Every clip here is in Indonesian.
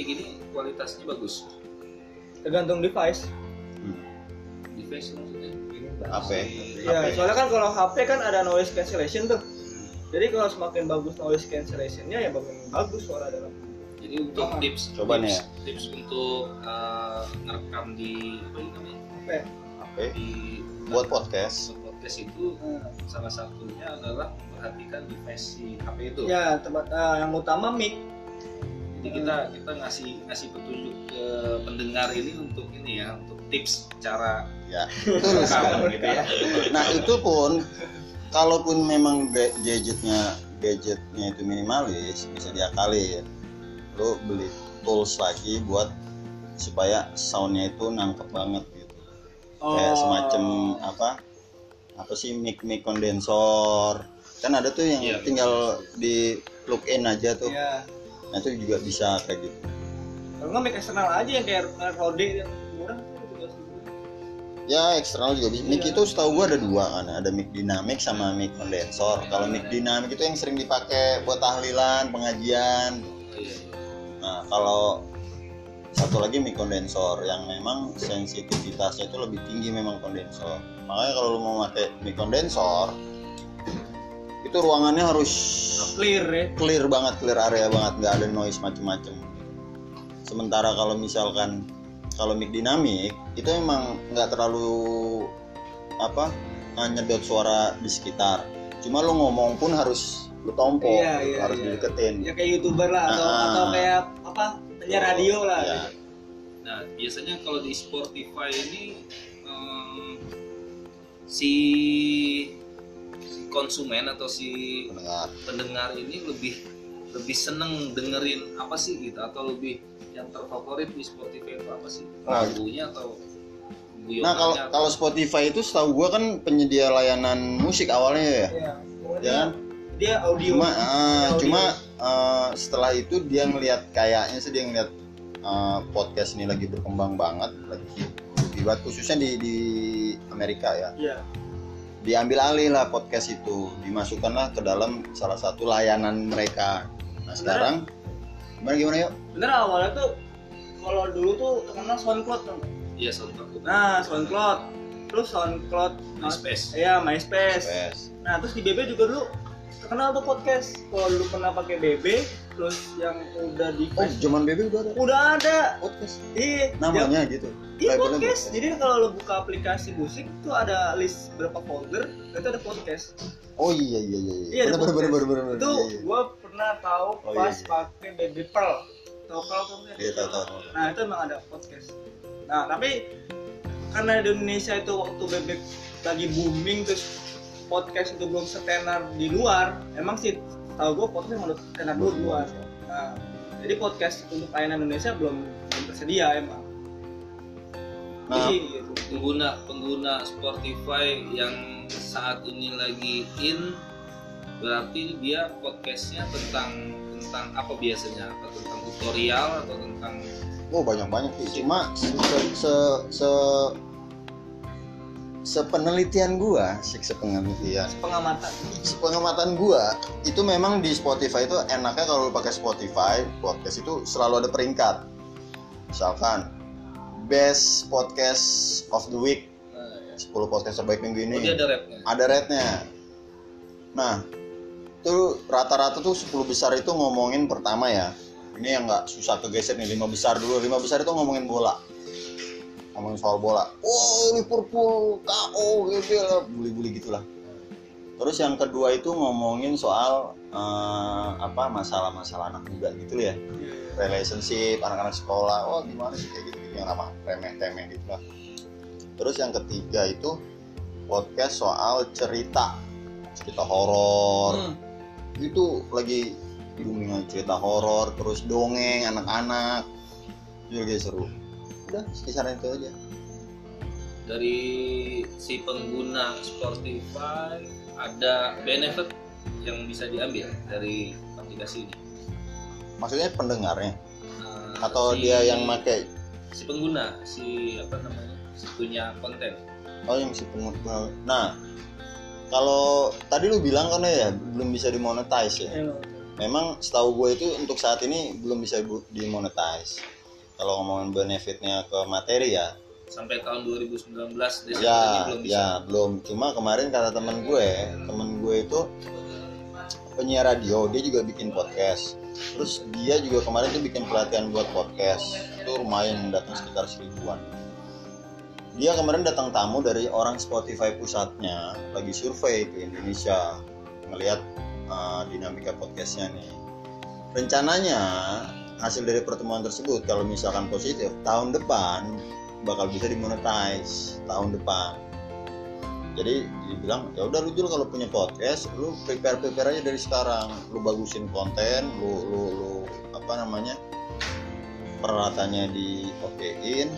kayak gini kualitasnya bagus. Tergantung device. Device maksudnya. HP ya? Soalnya kan kalau HP kan ada noise cancellation tuh. Jadi kalau semakin bagus noise cancellationnya ya makin bagus suara dalam. Jadi untuk Ah. tips Coba tips, nih ya. tips untuk uh, ngerekam di apa ini namanya? HP HP di buat podcast. Buat podcast itu salah satunya adalah memperhatikan device si HP itu. Ya tempat eh, yang utama mic jadi kita kita ngasih ngasih petunjuk ke pendengar ini untuk ini ya untuk tips cara ya. betul gitu ya. Nah itu pun kalaupun memang ga- gadgetnya gadgetnya itu minimalis bisa diakali ya lo beli tools lagi buat supaya soundnya itu nangkep banget gitu. Kayak semacam apa apa sih mic mic kondensor kan ada tuh yang Iya. tinggal di plug in aja tuh. Ya nah itu juga bisa kayak gitu. Kalau nggak mic eksternal aja yang kayak Rode yang murah ya eksternal juga bisa. Mic itu setahu gua ada dua kan ada mic dinamik sama mic kondensor kalau mic dinamik itu yang sering dipakai buat tahlilan pengajian. Nah kalau satu lagi mic kondensor yang memang sensitivitasnya itu lebih tinggi memang kondensor makanya kalau lu mau pakai mic kondensor itu ruangannya harus clear ya? clear banget clear area banget. Nggak ada noise macem-macem. Sementara kalau misalkan kalau mic dinamik itu emang nggak terlalu apa eh, nyedot suara di sekitar. Cuma lu ngomong pun harus lu tompo Iya, iya, harus iya. dideketin. Ya kayak youtuber lah atau Ah. atau kayak apa penyiar radio lah. Ya. Nah, biasanya kalau di Spotify ini em, si, si konsumen atau si pendengar pendengar ini lebih lebih seneng dengerin apa sih gitu atau lebih yang terfavorit di Spotify itu apa sih Nah. lagunya atau nah kalau kalau Spotify itu setahu gua kan penyedia layanan musik awalnya ya Iya. ya Pokoknya kan dia audio cuma ah, Audio. cuma ah, setelah itu dia ngelihat kayaknya sih dia ngelihat ah, podcast ini lagi berkembang banget lagi hebat khususnya di di Amerika ya Iya. Diambil alih lah podcast itu. Dimasukkanlah ke dalam salah satu layanan mereka. Nah sekarang gimana gimana yuk? Bener awalnya tuh kalau dulu tuh terkenal SoundCloud tuh iya SoundCloud. Nah SoundCloud. Terus SoundCloud MySpace. Iya, MySpace. PS Nah, terus di BB juga dulu terkenal tuh podcast. Kalau dulu pernah pakai BB, terus yang udah di oh zaman BB udah ada udah ada. podcast Iya, namanya gitu Iya podcast. Jadi kalau lo buka aplikasi musik tuh ada list berapa folder, itu ada podcast. oh iya iya iya Iya, ada bener bener podcast. bener bener bener Itu iya, iya. gua pernah tahu Oh, pas iya, iya. pakai BB Pearl. Tahu Pearl kan? Iya, tahu, tahu. Nah, itu emang ada podcast. Nah, tapi karena di Indonesia itu waktu BB lagi booming terus podcast itu belum setenar di luar, emang sih tahu gua podcast emang udah setenar dulu di luar. Nah, jadi podcast untuk layanan Indonesia belum belum tersedia emang. nah Jadi, gitu. pengguna pengguna Spotify yang saat ini lagi in berarti dia podcastnya tentang tentang apa biasanya atau tentang tutorial atau tentang Oh banyak banyak sih. Cuma se se se sepenelitian gua, sih sepenelitian, pengamatan. sepengamatan gua itu memang di Spotify itu enaknya kalau lu pakai Spotify podcast itu selalu ada peringkat. Misalkan best podcast of the week, eh, 10 podcast terbaik minggu ini. oh ada rapnya ada rate-nya. Nah, itu rata-rata tuh 10 besar itu ngomongin pertama ya. Ini yang nggak susah kegeser nih, lima besar dulu. Lima besar itu ngomongin bola. Ngomongin soal bola. Oh, Liverpool KO gitu lah, bully-bully gitulah. Terus yang kedua itu ngomongin soal eh, apa masalah-masalah anak muda gitu ya. Relationship, anak-anak sekolah. Oh, gimana sih kayak gitu, yang lama remeh-temeh gitu lah. Terus yang ketiga itu podcast soal cerita cerita horor Hmm. itu lagi booming cerita horor terus dongeng anak-anak itu lagi seru udah kisaran itu aja. Dari si pengguna Spotify ada benefit yang bisa diambil dari aplikasi ini? Maksudnya pendengarnya? Nah, atau si- dia yang make? si pengguna si apa namanya si punya konten? Oh yang si pengguna nah kalau tadi lu bilang kan ya belum bisa dimonetize ya? Emang. memang setahu gue itu untuk saat ini belum bisa dimonetize kalau ngomongin benefitnya ke materi ya. Sampai tahun 2019 Desember ya belum bisa. ya belum. Cuma kemarin kata temen gue temen gue itu penyiar radio dia juga bikin podcast. Terus dia juga kemarin tuh bikin pelatihan buat podcast. Itu lumayan datang sekitar seribuan. Dia kemarin datang tamu dari orang Spotify pusatnya lagi survei ke Indonesia ngelihat uh, dinamika podcastnya nih. Rencananya hasil dari pertemuan tersebut kalau misalkan positif tahun depan bakal bisa dimonetize tahun depan. Jadi dibilang ya udah lu Jul kalau punya podcast lu prepare prepare aja dari sekarang. Lu bagusin konten lu lu lu apa namanya peralatannya di okein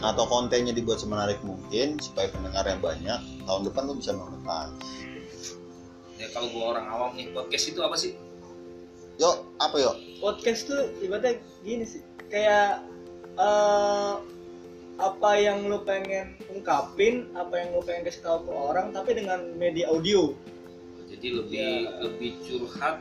atau kontennya dibuat semenarik mungkin supaya pendengarnya banyak tahun depan lu bisa monetize. Ya kalau gua orang awam nih podcast itu apa sih? Yuk apa yuk podcast tuh ibaratnya gini sih kayak eh, apa yang lu pengen ungkapin apa yang lu pengen kasih tahu ke orang tapi dengan media audio jadi lebih Ya. lebih curhat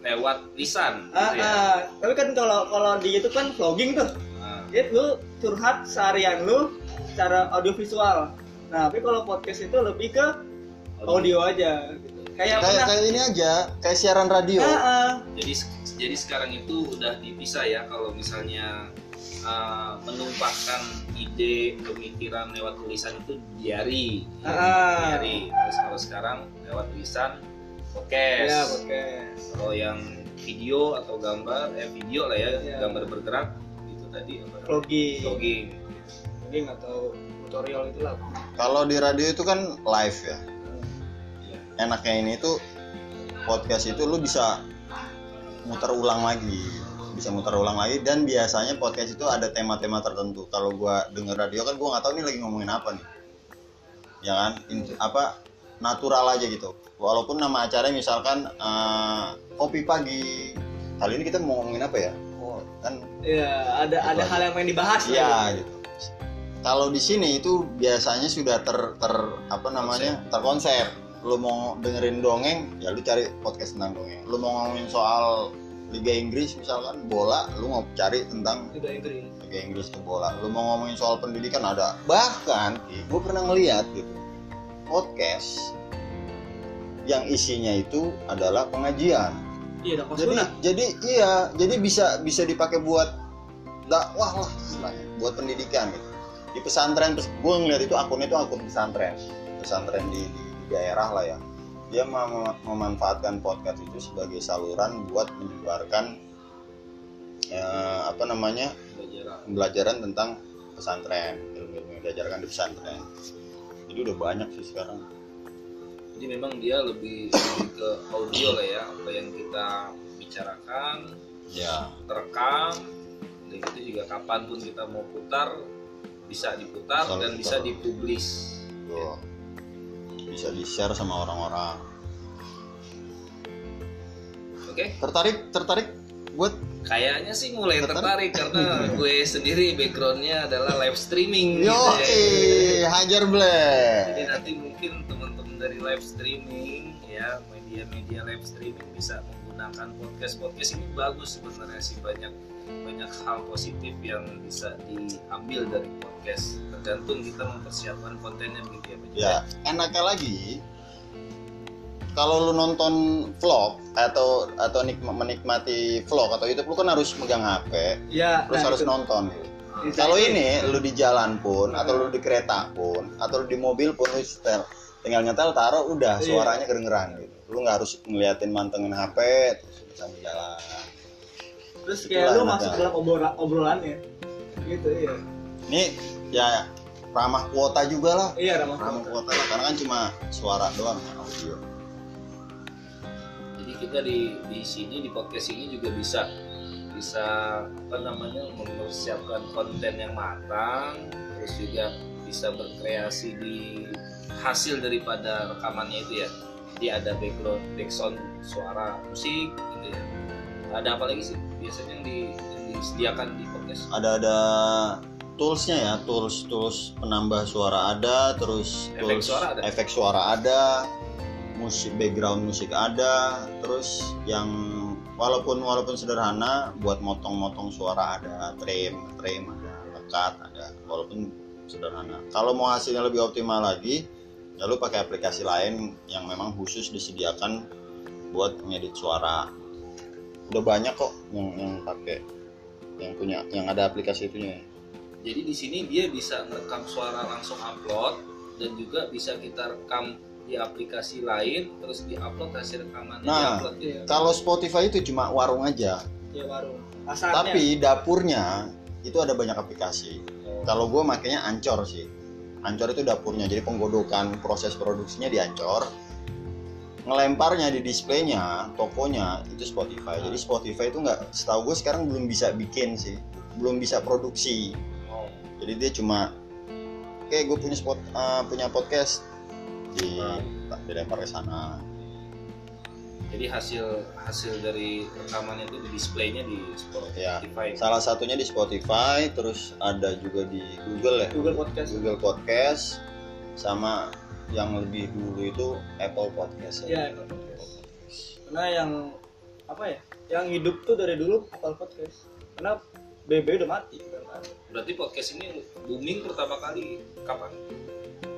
lewat lisan ah, gitu ya. ah. tapi kan kalau kalau di YouTube kan vlogging tuh Nah, jadi lu curhat seharian lu secara audiovisual nah tapi kalau podcast itu lebih ke audio aja gitu. kayak kayak kayak ini aja kayak siaran radio Ah, ah. Jadi jadi sekarang itu udah dipisah ya kalau misalnya uh, menumpahkan ide pemikiran lewat tulisan itu diary Ah. diary terus kalau sekarang lewat tulisan podcast. Ya podcast. Kalau yang video atau gambar eh video lah ya Iya. gambar bergerak itu tadi vlogging. Vlogging. Vlogging atau tutorial itulah. Kalau di radio itu kan live ya. Iya. enaknya ini tuh podcast itu lu bisa muter ulang lagi bisa muter ulang lagi. Dan biasanya podcast itu ada tema-tema tertentu. Kalau gua denger radio kan gua nggak tahu nih lagi ngomongin apa nih. Ya kan? In- apa natural aja gitu. Walaupun nama acaranya misalkan eh, kopi pagi. Kali ini kita mau ngomongin apa ya? Oh kan Iya, ada ada hal yang pengen dibahas Iya gitu. Kalau di sini itu biasanya sudah ter, ter apa namanya? Terkonsep. Lu mau dengerin dongeng, ya lu cari podcast tentang dongeng. Lu mau ngomongin soal Liga Inggris misalkan bola, lu mau cari tentang Udah Inggris. Liga Inggris ke bola. Lu mau ngomongin soal pendidikan ada. Bahkan, gue pernah ngeliat gitu podcast yang isinya itu adalah pengajian Iya, udah jadi jadi iya jadi bisa bisa dipakai buat dakwah lah istilahnya buat pendidikan gitu di pesantren gue ngeliat itu akunnya itu akun pesantren pesantren di, di, di daerah lah ya dia mem- memanfaatkan podcast itu sebagai saluran buat menyebarkan eh, apa namanya belajar pembelajaran tentang pesantren ilmu-ilmu yang diajarkan di pesantren. Jadi udah banyak sih sekarang. Jadi memang dia lebih, lebih ke audio lah ya apa yang kita bicarakan ya. terekam dan itu juga kapan pun kita mau putar bisa diputar Bisa dan bisa dipublis. Tuh bisa di share sama orang-orang. Oke. Tertarik? Tertarik? Buat kayaknya sih mulai Tertarik? tertarik karena gue sendiri backgroundnya adalah live streaming. Yo gitu ya. hajar jadi ble nanti mungkin teman-teman dari live streaming ya media-media live streaming bisa menggunakan podcast. Podcast ini bagus sebenarnya sih banyak banyak hal positif yang bisa diambil dari podcast tergantung kita mempersiapkan kontennya begitu ya Pak ya enaknya lagi kalau lu nonton vlog atau atau nikma- menikmati vlog atau YouTube lu kan harus megang HP Iya, terus nah, harus itu. nonton gitu. Itu. Kalau ini lu di jalan pun atau lu di kereta pun atau lu di mobil pun lu setel tinggal nyetel taruh udah Iya. suaranya kedengeran gitu. Lu nggak harus ngeliatin mantengin HP terus sambil jalan. Terus Itulah kayak lu masuk dalam obrolan obrolannya. Gitu iya. Ini ya ramah kuota juga lah. Iya, ramah Ramah kuota. kuota lah karena kan cuma suara doang audio. jadi kita di di sini di podcast ini juga bisa bisa apa namanya mempersiapkan konten yang matang terus juga bisa berkreasi di hasil daripada rekamannya itu ya jadi ada background background suara musik gitu ya ada apa lagi sih? Biasanya yang, di, yang disediakan di podcast? Ada ada toolsnya ya tools tools penambah suara ada terus Efek tools suara ada? efek suara ada musik background musik ada terus yang walaupun walaupun sederhana buat motong-motong suara ada trim trim ada lekat ada walaupun sederhana. Kalau mau hasilnya lebih optimal lagi ya lu pakai aplikasi lain yang memang khusus disediakan buat ngedit suara udah banyak kok yang yang pakai yang punya yang ada aplikasi itunya. Jadi di sini dia bisa merekam suara langsung upload dan juga bisa kita rekam di aplikasi lain terus diupload hasil rekamannya Nah, diupload gitu. kalau Spotify itu cuma warung aja. Ya warung. Pasarnya. Tapi dapurnya itu ada banyak aplikasi. Kalau gue makanya ancor sih. Ancor itu dapurnya. Jadi penggodokan proses produksinya di ancor ngelemparnya di displaynya tokonya itu Spotify. Jadi Spotify itu nggak setahu gue sekarang belum bisa bikin sih. Belum bisa produksi. Jadi dia cuma kayak gue punya spot eh, punya podcast. Di dilempar ke sana. Jadi hasil hasil dari rekamannya itu di displaynya di Ya, Spotify. salah satunya di Spotify terus ada juga di Google ya. Google Podcast. Google Podcast sama yang lebih dulu itu Apple Podcast ya Apple Podcast karena yang apa ya yang hidup tuh dari dulu Apple Podcast karena BB udah mati ada. Berarti podcast ini booming pertama kali kapan?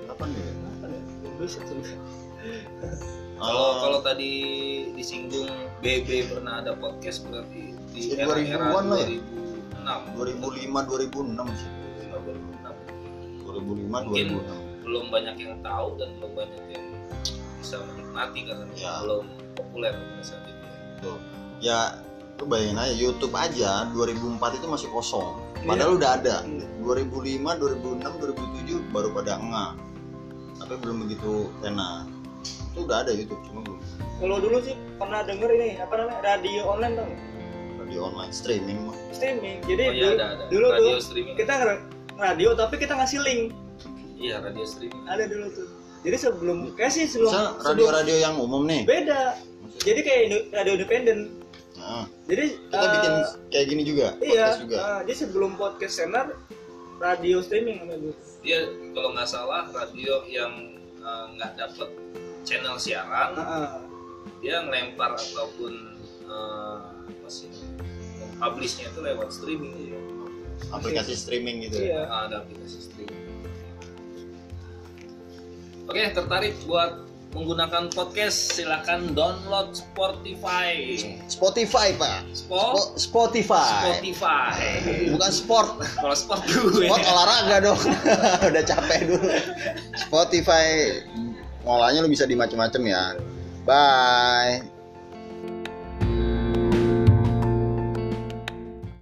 kapan ya Apa ya? Bisa tuh. Kalau Ah, kalau tadi disinggung BB pernah ada podcast berarti di Ya, era-era 2000-an lah ya? 2006. 2005 2006 sih 2006. 2005 Mungkin 2006 belum banyak yang tahu dan belum banyak yang bisa menikmati karena Ya. belum populer pada saat itu. Tuh. ya lu bayangin aja YouTube aja 2004 itu masih kosong padahal udah ada Hmm. 2005 2006 2007 baru pada enggak tapi belum begitu enak itu udah ada YouTube cuma belum kalau dulu sih pernah denger ini apa namanya radio online tuh di online streaming mah streaming jadi Oh iya dulu, ada ada. dulu radio tuh streaming. kita radio tapi kita ngasih link Iya radio streaming. ada dulu tuh. Jadi sebelum kayak sih sebelum radio-radio yang umum nih. Beda. Jadi kayak indo- radio independen. Nah, jadi kita eh, bikin kayak gini juga iya podcast juga. eh, jadi sebelum podcast senar radio streaming namanya dulu Dia kalau nggak salah radio yang eh, nggak dapet channel siaran, Heeh. dia ngelempar ataupun eh, apa sih publishnya itu lewat streaming ya. aplikasi streaming gitu ya? Iya. Ah, ada aplikasi streaming. Oke, tertarik buat menggunakan podcast silakan download Spotify. Spotify pak. Spo- Spotify. Spotify. bukan sport. Kalau sport gue. sport olahraga dong. Udah capek dulu. Spotify ngolahnya lu bisa di macem-macem ya. Bye